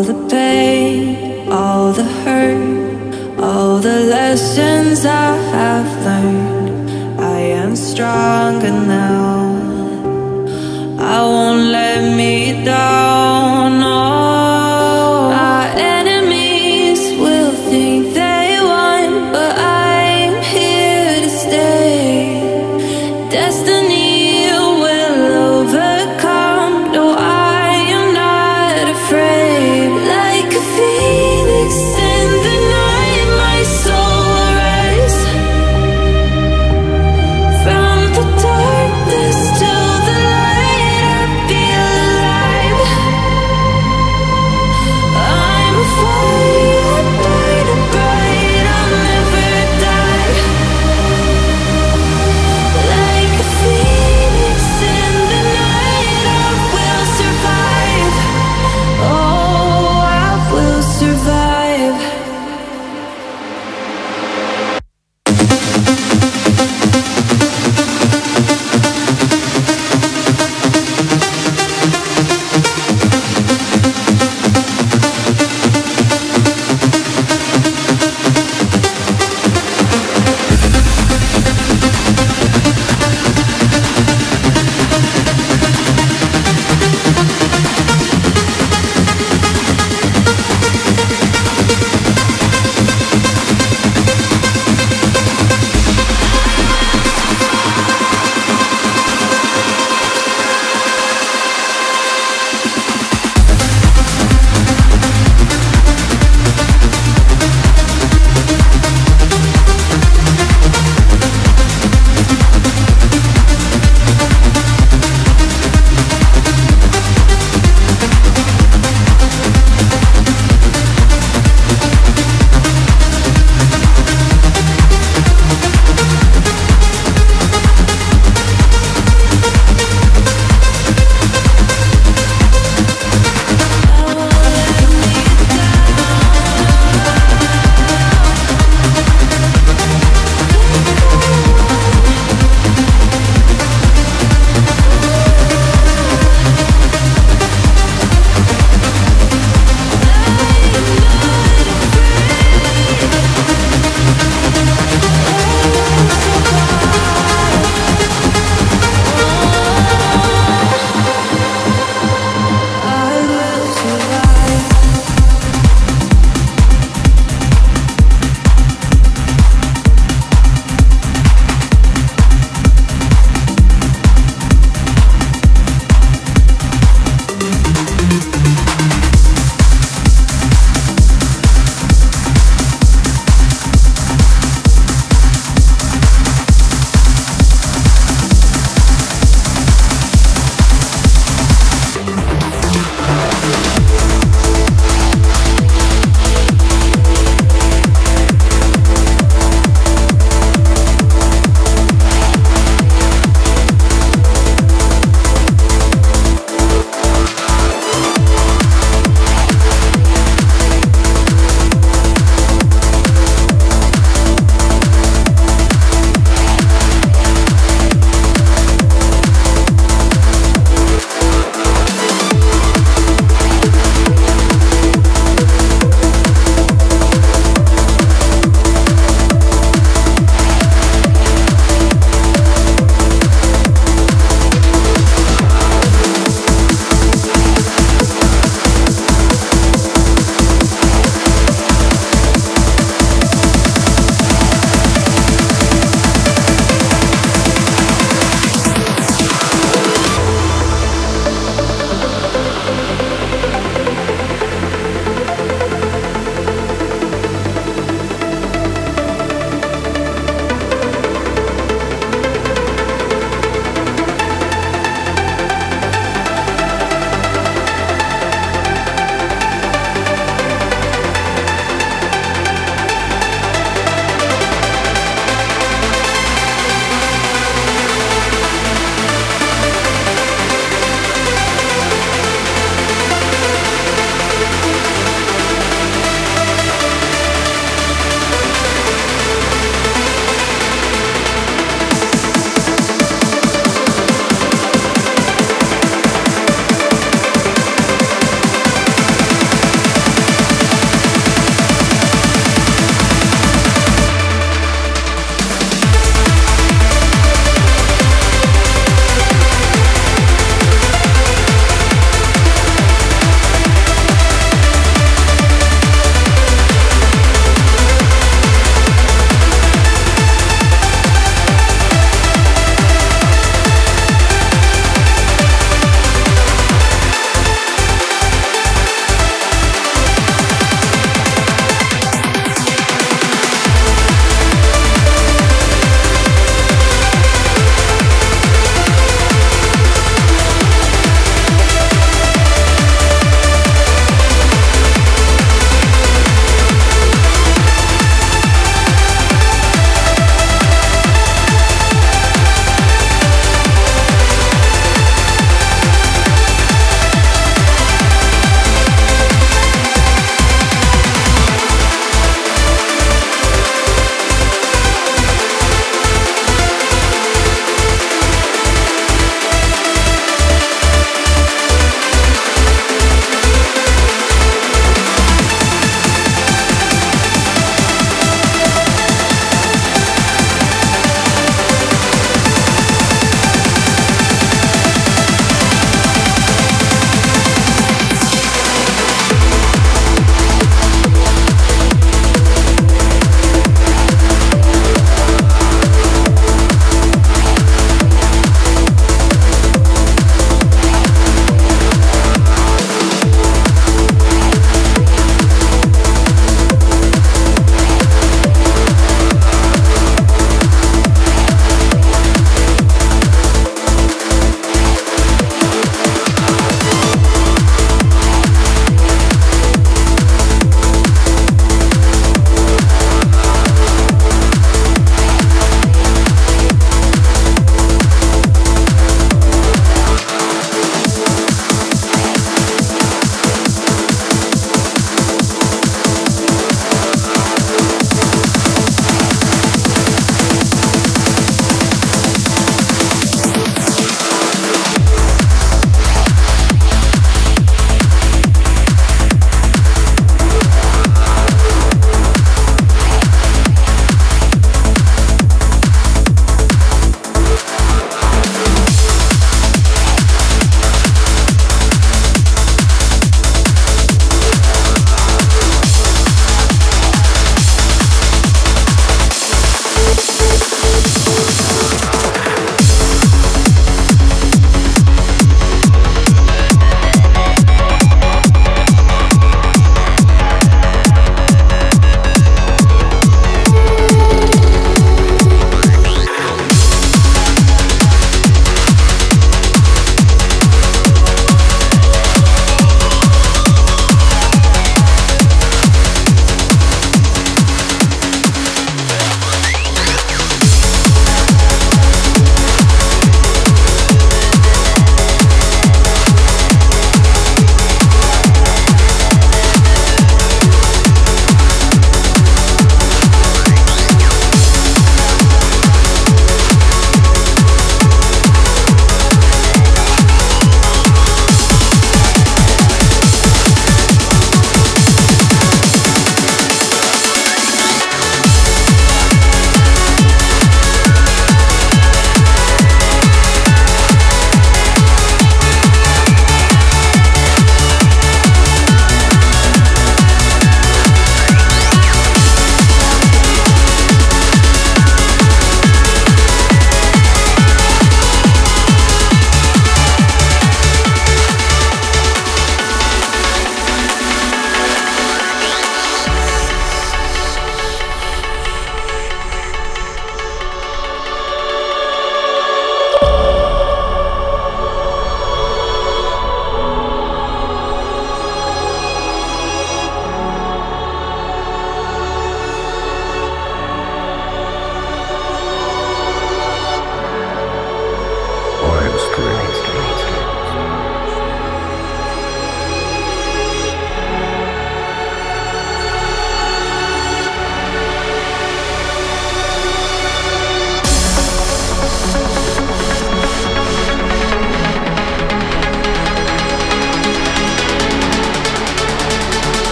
All the pain, all the hurt, all the lessons I have learned. I am stronger now. I won't let me down.